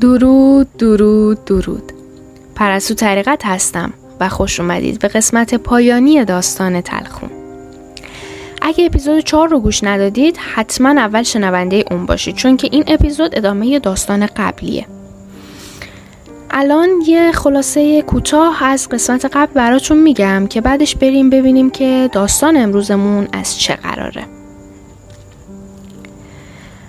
درود درود درود. پرسو طریقت هستم و خوش اومدید به قسمت پایانی داستان تلخون. اگه اپیزود 4 رو گوش ندادید حتما اول شنونده اون باشید چون که این اپیزود ادامه داستان قبلیه. الان یه خلاصه کوتاه از قسمت قبل براتون میگم که بعدش بریم ببینیم که داستان امروزمون از چه قراره.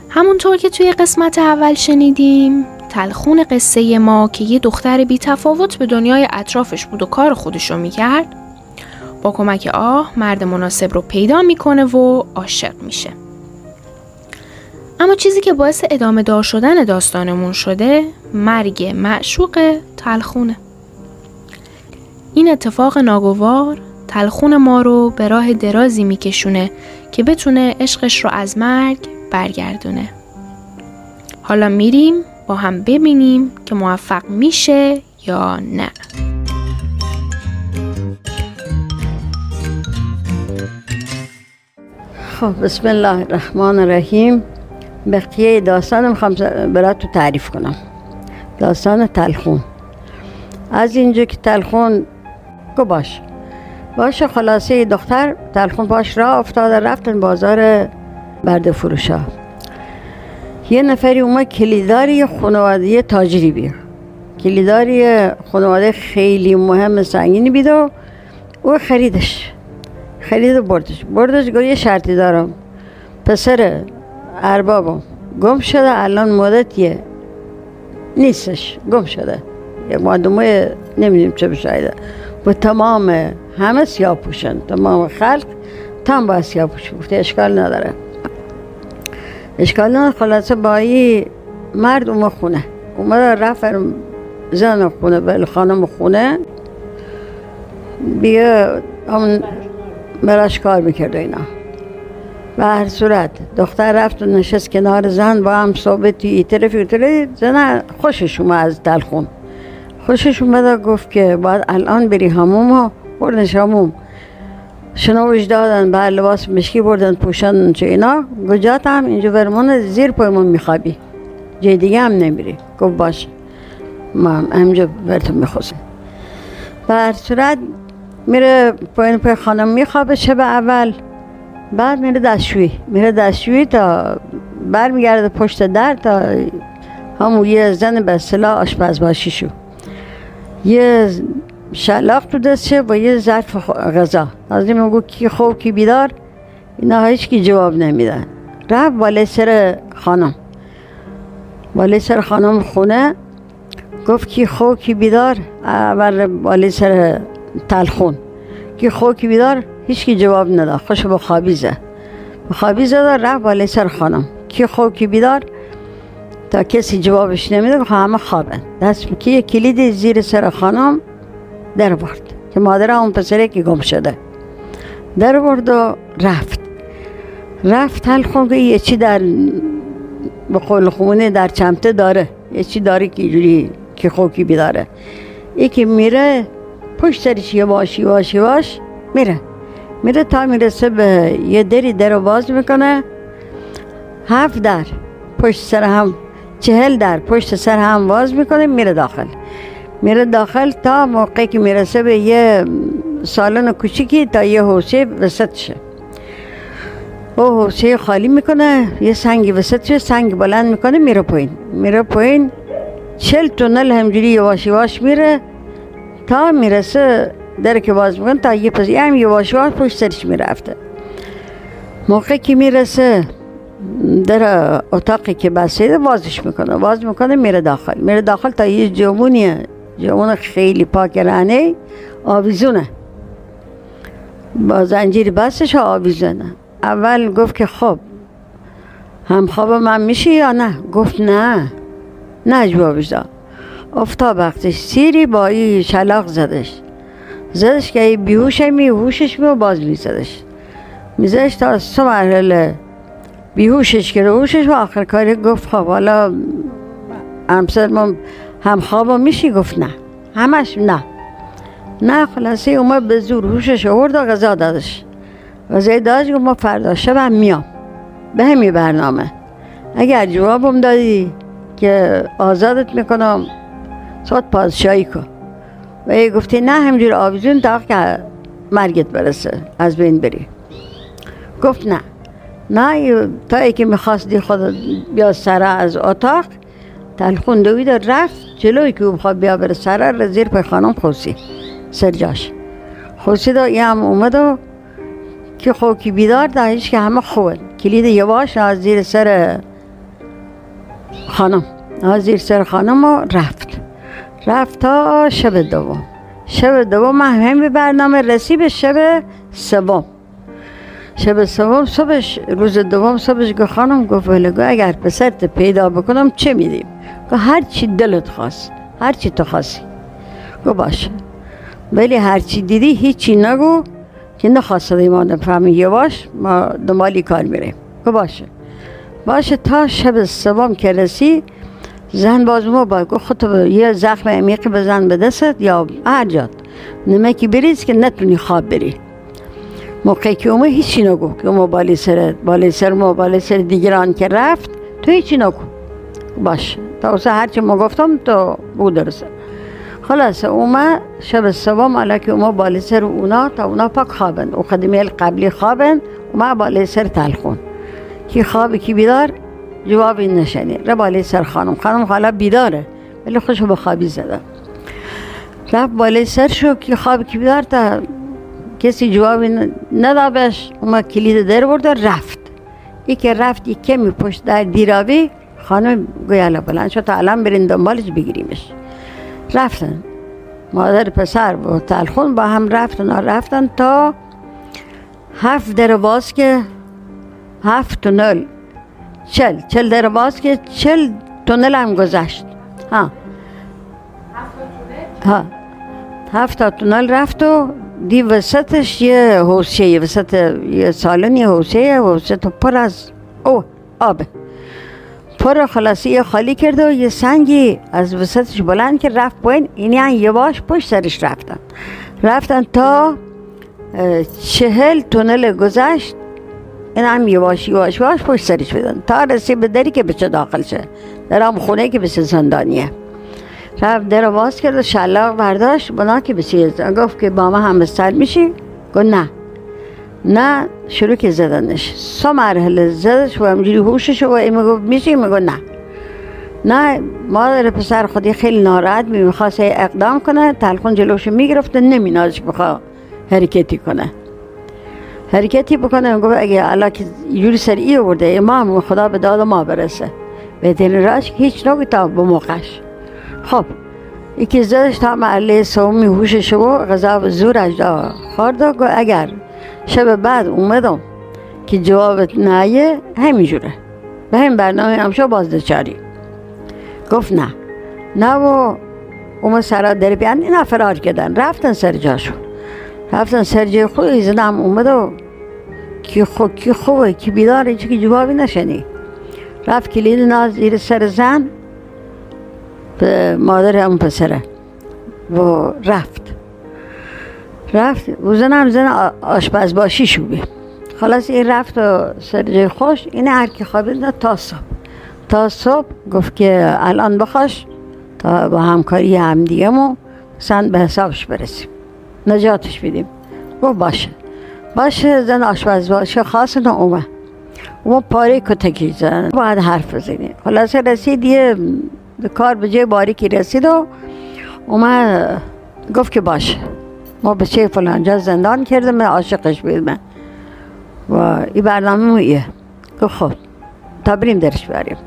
همونطور که توی قسمت اول شنیدیم تلخون قصه ما که یه دختر بی تفاوت به دنیای اطرافش بود و کار خودشو می‌کرد با کمک آه مرد مناسب رو پیدا می‌کنه و عاشق میشه. اما چیزی که باعث ادامه دار شدن داستانمون شده مرگ معشوق تلخونه. این اتفاق ناگوار تلخون ما رو به راه درازی میکشونه که بتونه عشقش رو از مرگ برگردونه. حالا میریم با هم ببینیم که موفق میشه یا نه. خب بسم الله الرحمن الرحیم. بقیه داستان می‌خوام تو تعریف کنم. داستان تلخون. از اینجا که تلخون گو باش. باشه خلاصه دختر تلخون باش را افتاده رفتن بازار برده فروشا. یه نفری اومد کلیداری خانواده تاجری بیا کلیداری خانواده خیلی مهم سنگینی بید و او خریدش. خرید و بردش. بردش گفت یه شرطی دارم. پسر اربابم. گم شده الان مدتیه نیستش. گم شده. یه مادمه نمی‌دونیم چه بشایده با تمام همه سیاه پوشن تمام خلق تم با سیاه پوش اشکال نداره. اشکال نداره. خلاصه با مرد اومد خونه. اومد رفت زن خونه بل خانم خونه. بیا همون براش کار می‌کرد اینا. و هر صورت دختر رفت و نشست کنار زن با هم صحبت طرفی طرفی زن خوشش اومد از دلخون خوشش اومد گفت که باید الان بری هموم و بردنش هموم شنوش دادن به لباس مشکی بردن پوشن چه اینا. گجات هم اینجا برمون زیر پایمون میخوابی. جای دیگه هم نمیری. گفت باش ما همجا برتون می‌خواستم به هر صورت میره پایین پای خانم میخوابه شب اول. بعد میره دستشوی میره دستشوی تا برمیگرده پشت در تا همون یه زن به آشپز باشی شو یه شلاق تو دستشه با یه ظرف غذا. از این میگو کی خوب کی بیدار اینا هیچ کی جواب نمیدن. رفت بالای سر خانم. بالای سر خانم خونه گفت کی خوب کی بیدار اول بالای سر تلخون. کی خوب کی بیدار هیچ کی جواب نداد. خوش با خوابیزه خوابیزه دار رفت بالای سر خانم. کی خوب کی بیدار تا کسی جوابش نمیده همه خوابن. دست کی کلید زیر سر خانم در برد که مادر اون پسره که گم شده در برد و رفت. رفت حل خون یه چی در به قول خونه در چمته داره یه چی داره که جوری که خوکی بیداره. یکی میره پشت سرش یه باشی باشی باش میره. میره تا می‌رسه به یه دری در باز می‌کنه. هفت در پشت سر هم چهل در پشت سر هم باز می‌کنه میره داخل. میره داخل تا موقعی که می‌رسه به یه سالن کوچیکی تا یه حوصه وسط شه. او حوصه خالی می‌کنه یه سنگی وسط شه سنگ بلند می‌کنه میره پایین. میره پایین چل تونل همجوری یواش یواش میره تا می‌رسه در که باز می‌کنه تا یه پس هم یواش یواش پشت سرش می‌رفته. موقعی که می‌رسه در اتاقی که بسیده بازش می‌کنه. باز می‌کنه میره داخل. میره داخل تا یه جمونیه جوان خیلی پاک رانه آویزونه. با زنجیر بستش آویزونه. اول گفت که خب هم خواب من میشه یا نه؟ گفت نه. نه جوابش داد. افتا وقتش سیری با این شلاق زدش. زدش که این بیهوش می هوشش باز میزدش. میزدش تا سه مرحله بیهوشش که روشش و آخر کاری گفت خب حالا همسر ما هم خوابا میشی؟ گفت نه. همش نه. نه خلاصه اومد به زور هوشش آورد و غذا دادش. غذای دادش گفت ما فردا شب هم میام. به همین برنامه. اگر جوابم دادی که آزادت می‌کنم ساعت پادشاهی کن. و ای گفتی نه همجور آویزون تا که مرگت برسه. از بین بری. گفت نه. نه تا ای که می‌خواست خود بیا سره از اتاق تلخون دوید رفت جلوی که بخواد بیا بره سره را زیر پای خانم خوصی سرجاش خوصی دا یه هم اومد و که خوکی بیدار داشت که همه خوبه کلید یواش از زیر سر خانم. از زیر سر خانم و رفت. رفت تا شب دوم. شب دوم همین برنامه رسی به شب سوم. شب سوم صبحش روز دوم صبحش گفت خانم گفت ولگو اگر پسرت پیدا بکنم چه میدیم؟ گفت هر چی دلت خواست هر چی تو خواستی. گفت باشه ولی هر چی دیدی هیچی نگو که نخواسته ما نفهمی یه باش ما دنبالی کار میریم. گفت باشه باشه تا شب سوم که رسی زن باز ما با خود یه زخم عمیق به دستت یا هر جات. نمکی بریز که نتونی خواب بری. موقعی که اومه هیچی نگو که اومه بالی سر بالی سر ما بالی سر دیگران که رفت تو هیچی نگو. باش. تا اوسه هرچی ما گفتم تو بو درسته خلاص اومه شب سوم علا که اومه بالی سر اونا تا اونا پاک خوابن او خدمی قبلی خوابن اومه بالی سر تلخون کی خوابی کی بیدار؟ جوابی نشنی. را بالای سر خانم. خانم حالا بیداره ولی خوشو به خوابی زده. رفت بالای سر شو که خواب کی بیدار تا کسی جوابی ندا بهش. اومد کلید در برد رفت. ای رفت ای کمی پشت در دیراوی. خانم گویا بلند شد تا الان برین دنبالش بگیریمش. رفتن. مادر پسر و تلخون با هم رفتن رفتن تا هفت در که هفت تونل. چل. چل در باز که چل تونل هم گذشت. ها. ها. هفت تونل رفت و دی وسطش یه حوصه وسط یه سالن یه حوصه تو پر از او آب. پر خلاصی خالی کرده و یه سنگی از وسطش بلند که رفت پایین. اینی یه باش پشت سرش رفتن. رفتن تا چهل تونل گذشت. این هم یواش یواش یواش پشت سرش بدن تا رسی به دری که بچه داخل شه. در هم خونه که بسه زندانیه. رفت در باز کرد و شلاق برداشت. بنا که بسیار گفت که با ما هم میشی؟ گفت نه. نه شروع که زدنش. سه مرحله زدش و همجوری هوشش و این می‌گفت میشی می‌گفت نه. نه مادر پسر خودی خیلی ناراحت می می‌خواست اقدام کنه تلخون جلوش می‌گرفت نمینازش بخواه حرکتی کنه. حرکتی بکنه گفت اگه الله که یوری سر ای برده امام خدا به داد ما برسه. بهترین راش هیچ نگو تا به موقعش. خب یکی زدش تا محله سومی هوشش و غذا و زورش دا خورد و اگر شب بعد اومدم که جوابت نایه همینجوره. به همین برنامه همشا بازدچاری گفت نه. نه و اومد سرا در بیان اینا فرار کردن. رفتن سر جاشون رفتن سر جای خود زدم اومد و کی خوب کی خوبه کی بیداره چی که جوابی نشنی رفت کلید ناز زیر سر زن مادر اون پسره. و رفت. رفت و زن هم زن آشپز باشی شوبه. خلاص این رفت و سر خوش این هر کی خوابید تا صبح. تا صبح گفت که الان بخواش تا با همکاری هم دیگه مو سند به حسابش برسیم. نجاتش بدیم. گفت باشه. باشه زن آشپز باشه خاص نه اومه اومه پاره کتکی زن باید حرف بزنی. خلاصه رسید یه کار به جای باریکی رسید و اومه گفت که باشه. ما به چه فلانجا زندان کردم من عاشقش بیدم و این برنامه مو ایه. گفت خب تا بریم درش بریم.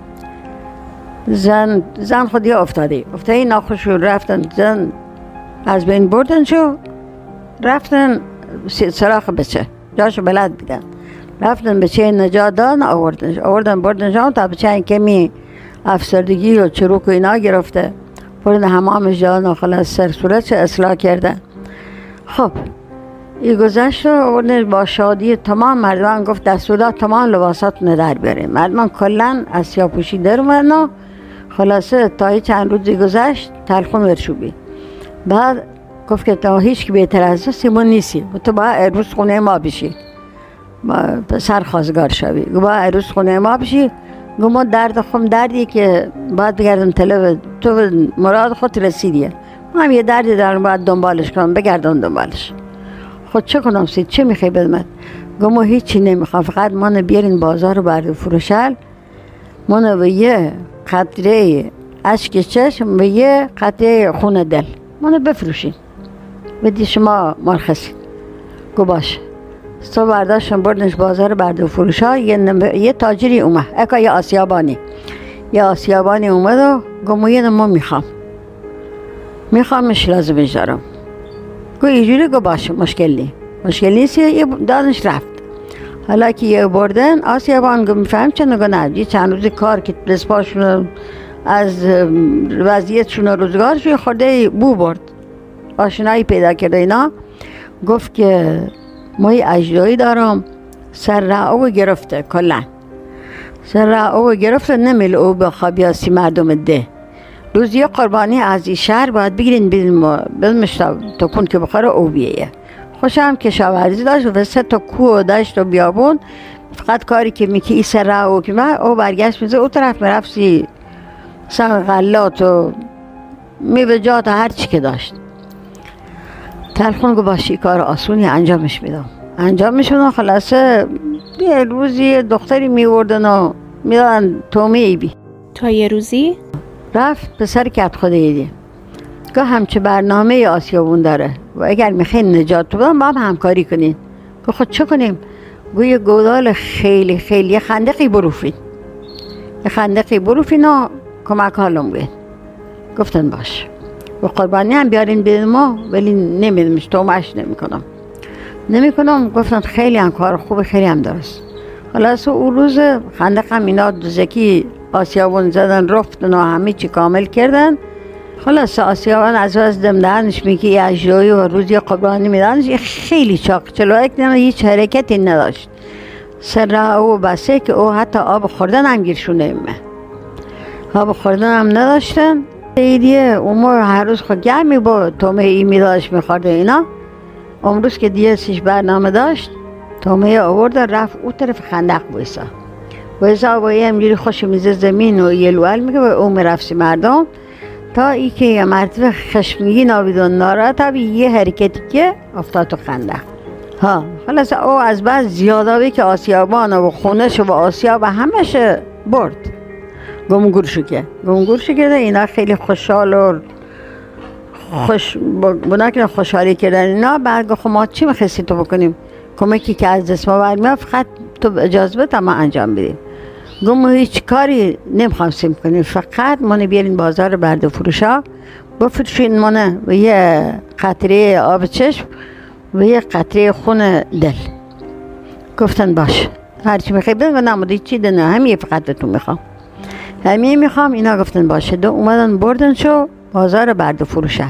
زن زن خودی افتاده. افتاده ناخوش رفتن زن از بین بردن شو. رفتن سراخ بچه. جاشو بلد بیدن رفتن بچه نجات دادن آوردن آوردن بردن تا بچه کمی افسردگی و چروک و اینا گرفته. بردن همامش جان و خلاص سر صورت اصلاح کردن. خب این گذشت و آوردن با شادی تمام مردمان گفت دستورات تمام لباسات ندر بیاریم مردمان کلن از سیاپوشی در اومدن خلاصه تا چند روزی گذشت تلخون ورشوبی بعد گفت که تا هیچ که بهتر از سیمون نیستی. و تو باید عروس خونه ما بشی. سر خواستگار شوی. با عروس خونه ما بشی. گما درد خم دردی که باید بگردم طلب تو مراد خود رسیدیه هم یه دردی دارم باید دنبالش کنم بگردم دنبالش. خود چه کنم سید؟ چه می‌خوای بدمت گما هیچی نمی‌خوام فقط من بیارین بازار برد فروشل من به یه قطره اشک چشم به یه قطره خون دل. منو بفروشین. بدی شما مرخصی گو باشه تو برداشتم بردنش بازار برد و فروش ها یه, نم... یه تاجری اومد. اکا یه آسیابانی. یه آسیابانی اومد و گمو یه ما می‌خوام. میخوامش لازمش دارم گو اینجوری گو باشه مشکل نی. مشکل نیست یه دانش رفت. حالا که یه بردن آسیابان گو میفهم نه یه چند روز کار که دست از وضعیتشون روزگارش خورده بو برد. آشنایی پیدا کرده اینا. گفت که ما یه اجدایی دارم. سر او گرفته کلا. سر او گرفته نمیل او به خابیاسی مردم ده. روز یه قربانی از این شهر باید بگیرین بیدن تا کن که بخوره او بیه خوشم کشاورزی داشت و سه تا کوه داشت و بیابون. فقط کاری که میکی ای سر او که من او برگشت میزه او طرف می‌رفتی سن غلات و میوجات هر چی که داشت. تلخون گو باشی کار آسونی انجامش میدم. انجامش میدم خلاصه یه روزی دختری میوردن و می‌دادن تومه ای بی. تا یه روزی؟ رفت پسر کت خود ایدی. که همچه برنامه آسیابون داره. و اگر می‌خواین نجات بدم با هم همکاری کنین. که خود چه کنیم؟ گوی گودال خیلی خیلی خندقی بروفین. یه خندقی بروفین و کمک حالم بین گفتن باش. و قربانی هم بیارین به ما ولی نمیدمش تومش نمی‌کنم. نمی‌کنم گفتن خیلی هم کار خوب خیلی هم درست. خلاص اون روز خندق هم اینا دوزکی آسیابون زدن رفتن و همه چی کامل کردن. خلاص آسیابان از از دمدهنش میگه یه اجرایی و روزی قربانی میدنش. خیلی چاق چلو نه هیچ حرکتی نداشت. سر او بسه که او حتی آب خوردن هم گیرشونه ایمه آب خوردن هم نداشتن. ایدیه اون هر روز خود گرمی با تومه ای میداشت میخورده اینا. امروز که دیگه سیش برنامه داشت. تومه آورد رفت او طرف خندق بایسا بایسا با یه امجوری خوش میزه زمین و یه لول میگه و او می‌رفتی مردم. تا ای که یه مرتبه خشمگی نابید و ناراحت یه حرکتی که افتاد تو خندق. ها خلاص او از بعد زیادابی که آسیابان و خونش و آسیاب همش برد. گمگور که گمگور کرده اینا خیلی خوشحال و خوش بنا که خوشحالی کردن. اینا بعد گفت خب ما چی می‌خواستی تو بکنیم؟ کمکی که از دست ما برمیاد فقط تو اجازه بده ما انجام بدیم. گم هیچ کاری نمی‌خوام سیم کنیم. فقط ما بیارین بازار برد فروشا بفروشین منه و یه قطره آب چشم و یه قطره خون دل. گفتن باش. هرچی می‌خوای بگو نمودی چی دنه همین فقط تو می‌خوام. همین می‌خوام. اینا گفتن باشه. دو اومدن بردن شو بازار برد فروشل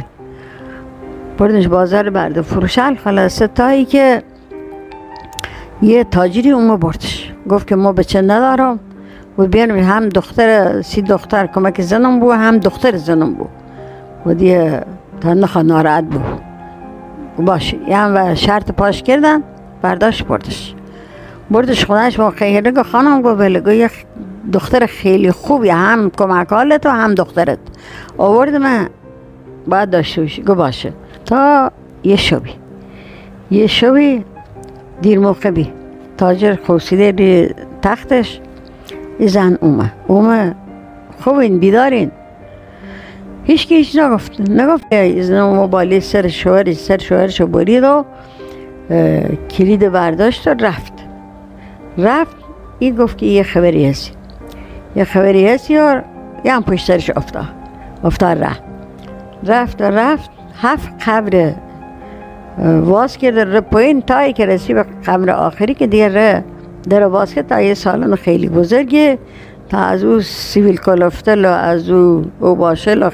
بردنش بازار برد فروشل خلاصه تایی که یه تاجری اون بردش. گفت که ما بچه ندارم؟ و بیانم هم دختر سی دختر کمک زنم بود هم دختر زنم بود و دیگه تا نخوا ناراحت بود باشه یعنی و شرط پاش کردن برداشت بردش. بردش خونش با خیلی خانم گفت بله دختر خیلی خوبی هم کمک و هم دخترت. آورد من. باید داشته باشی گو باشه. تا یه شبی. یه شبی دیر موقع بی تاجر خوصیده بی تختش. ای زن اومه اومه خوبین بیدارین. هیچ که هیچ نگفت. نگفت زن موبایلی سر شوهر سر شوهرشو برید و کلید برداشت و رفت. رفت. این گفت که یه خبری هستی یه خبری هست یا یه هم پشترش افتاد. افتاد رفت. رفت و رفت. هفت قبر واس کرده ره پایین تایی که رسی به قبر آخری که دیگه در واس کرد تا یه سالن خیلی بزرگه. تا از او سیویل کلفتل و از او او باشل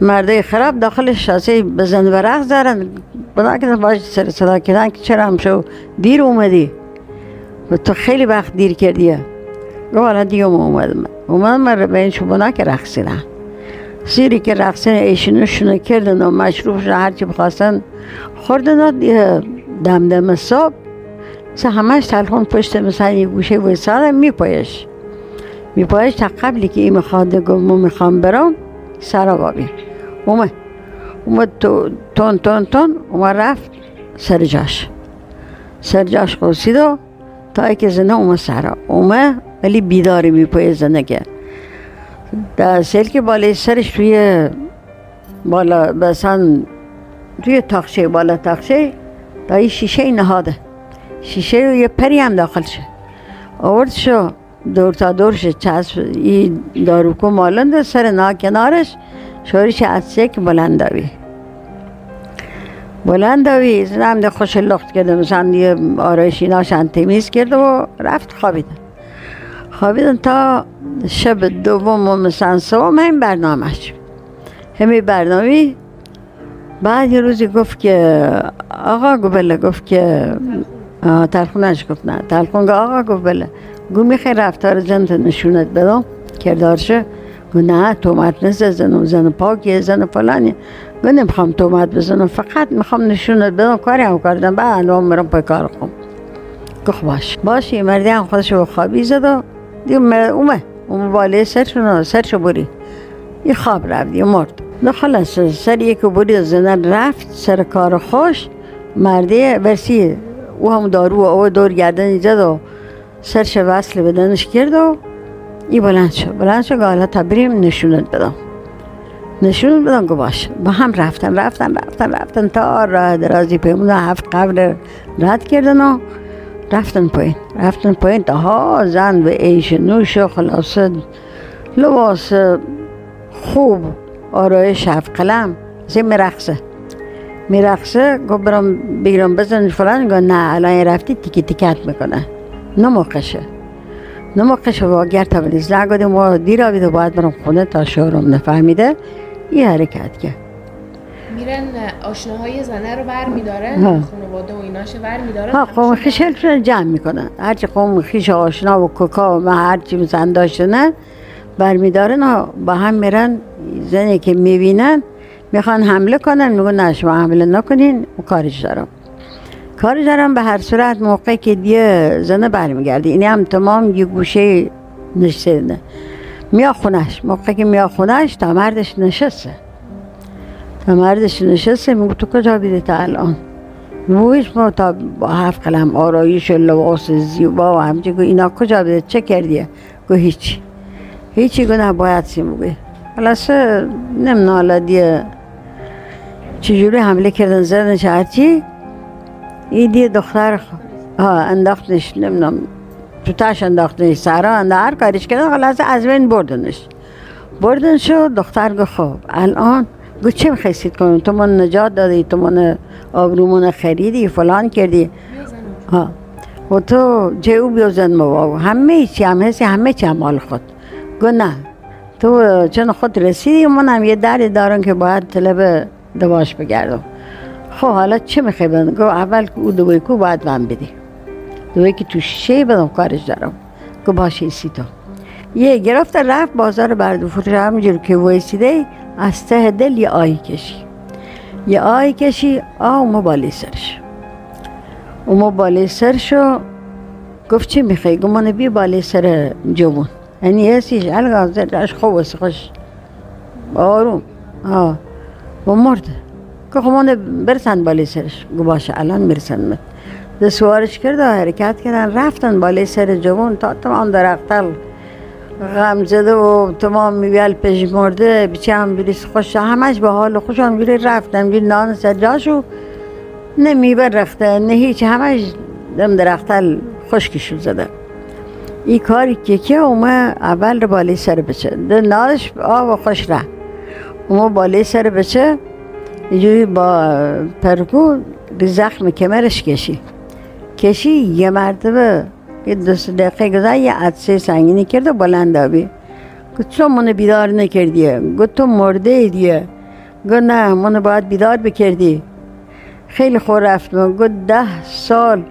مرده خراب داخل شاسه بزن برق زارن بنا که باش سر صدا کردن که چرا هم شو دیر اومدی؟ و تو خیلی وقت دیر کردیه گو حالا دیگه اومدم. اومدم من به این شبونه که رقصیدن سیری که رقصین ایشونو کردن و مشروف رو هرچی بخواستن خوردن و دیگه دم دم صبح سه همش تلخون پشت مثلا یه گوشه می میپایش. میپایش تا قبلی که این می‌خواد گفت می‌خوام برم سرا بابی اومد. اومد تو تون تون تون اومد رفت سر جاش. سر جاش قوسید تا که زنه اومد سرا اومد ولی بیداری میپای زنگه در سیل که بالای سرش توی بالا بسن توی تاخچه بالا تاخچه تا این شیشه نهاده شیشه یه پری هم داخل شه آورد شو دور تا دورش چسب این داروکو مالند سر نا کنارش شورش از که بلندوی بلندوی زنم ده خوش لخت کرده مثلا یه آرایشی ناشن تمیز کرده و رفت خوابیدن خوابیدن تا شب دوم و مثلا سوم همین برنامهش همین برنامه. بعد یه روزی گفت که آقا گو بله گفت که تلخونش گفت نه. تلخون گفت آقا گفت بله گو می‌خوای رفتار زنت نشونت بدم؟ کردارشه گو نه تومت نیست زن زن پاکی زن فلانی گو نمی‌خوام تومت بزنم فقط می‌خوام نشونت بدم. کاری هم کردم. بعد الان میرم پای کار خون گفت باش. باش این مردی هم خودش خوابی زد و دیگه اومه. اومه بالای سرشون سرشو بری. این خواب رفت یه مرد خلاص سر یک بری رفت سر کار خوش. مردی برسی او هم دارو او دور گردن زد و سرش وصل بدنش کرد و ای بلند شد بلند شد حالا تا بریم نشونت بدم. نشونت بدم گو باش. با هم رفتن رفتن رفتن رفتن تا راه درازی پیمون هفت قبل رد کردن و رفتن پایین. رفتن پایین تا ها زن و ایش نوش و خلاصه لباس خوب آرایش هفت قلم. زی میرقصه. میرقصه گفت برم بگیرم بزن فلان. گفت نه الان رفتی تیکی تیکت می‌کنه. نه موقعشه نه موقعشه و اگر تا بلیز لگاده ما دیر آبید و باید برم خونه تا شورم نفهمیده. یه حرکت کرد. میرن آشناهای زنه رو بر میدارن خانواده و ایناش بر میدارن. ها قوم خیشل جمع می‌کنن. هرچی قوم خیش آشنا و کوکا و هرچی مثلا داشتنن بر میدارن و با هم میرن زنی که می‌بینن می‌خوان حمله کنن میگن نه شما حمله نکنین و کارش دارم. کارش دارم به هر صورت موقع که دیگه زنه برمیگرده. این هم تمام یه گوشه نشسته. میا خونش موقع که میا خونش تا مردش نشسته. تا مردش نشسته میگو تو کجا بیده تا الان؟ مویش ما تا با هفت قلم آرایش لباس زیبا و همچه گو اینا کجا بیده چه کردیه گو هیچی. هیچی گو نباید سی موگه خلاصه نمی‌دونم حالا دیگه چجوری حمله کردن زدنش هرچی این دیگه دختر ها انداختنش نمی‌دونم. تو تاش انداختنش سرا اند هر کاریش کردن خلاصه از بین بردنش. بردن شد دختر گفت خب الان گفت چه می‌خواستید کنم؟ تو من نجات دادی تو من آبرومون خریدی فلان کردی. ها و تو جو بیوزن ما همه چی هم هستی همه چی هم مال خود. گفت نه. تو چون خود رسیدی من هم یه دری دارم که باید طلب دواش بگردم. خب حالا چه می‌خوای بدن گفت اول او دوی کو باید من بدی. دوی که تو شیشه بدم کارش دارم. گفت باشه سی تو. یه گرفت رفت بازار بردو فروش همینجور که ویسیده از ته دل یه آی کشی. یه آی کشی آه اومو بالی سرش. اومو بالی سرشو گفت چی می‌خوای؟ من بی بالی سر جوون. یعنی هستیش الگا زدش خوب خوش. آروم. آه. و مرد. که خمانه برسن بالای سرش. گو باشه الان می‌رسن ده سوارش کرد و حرکت کردن. رفتن بالای سر جوان تا تمام درختل غم زده و تمام میویل پیش مرده بیچه هم بریس خوش همش به حال خوش هم بیره رفتن بیر نان سر جاشو نه میوه رخته نه هیچ همش دم درختل خشکشو زده. این کاری که که اومه اول رو بالای سر بچه ده نادش آب خوش ره اومه بالای سر بچه اینجوری با پرگو به زخم کمرش کشی کشی یه مرتبه یه دو دقیقه گذار یه عدسه سنگینی کرد و بلند آبی گفت چون منو بیدار نکردیه گفت تو مرده دیه گفت نه منو باید بیدار بکردی. خیلی خور رفتم گفت ده سال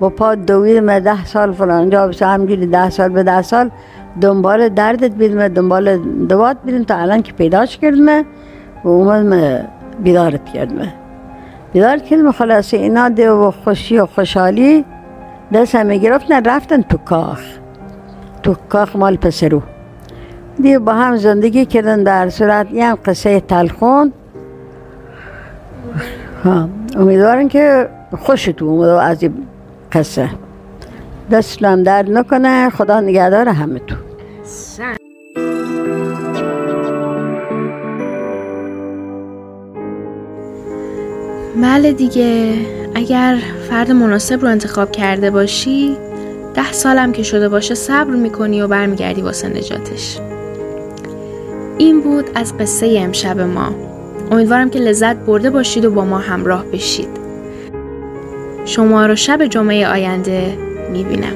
با پا دوید من ده سال فلان جا همجوری ده سال به ده سال دنبال دردت بیدم دنبال دوات بیدم تا الان که پیداش کردم و اومد بیدارت کردم. بیدار کردم خلاصه اینا ده و خوشی و خوشحالی. دست همه گرفتن رفتن تو کاخ. تو کاخ مال پسرو دیگه با هم زندگی کردن در صورت یه هم قصه تلخون. امیدوارم که خوشتون اومده از این قصه. دستتون درد نکنه خدا نگهدار همه تو بله دیگه. اگر فرد مناسب رو انتخاب کرده باشی ده سالم که شده باشه صبر می‌کنی و برمیگردی واسه نجاتش. این بود از قصه امشب ما. امیدوارم که لذت برده باشید و با ما همراه بشید. شما رو شب جمعه آینده می‌بینم.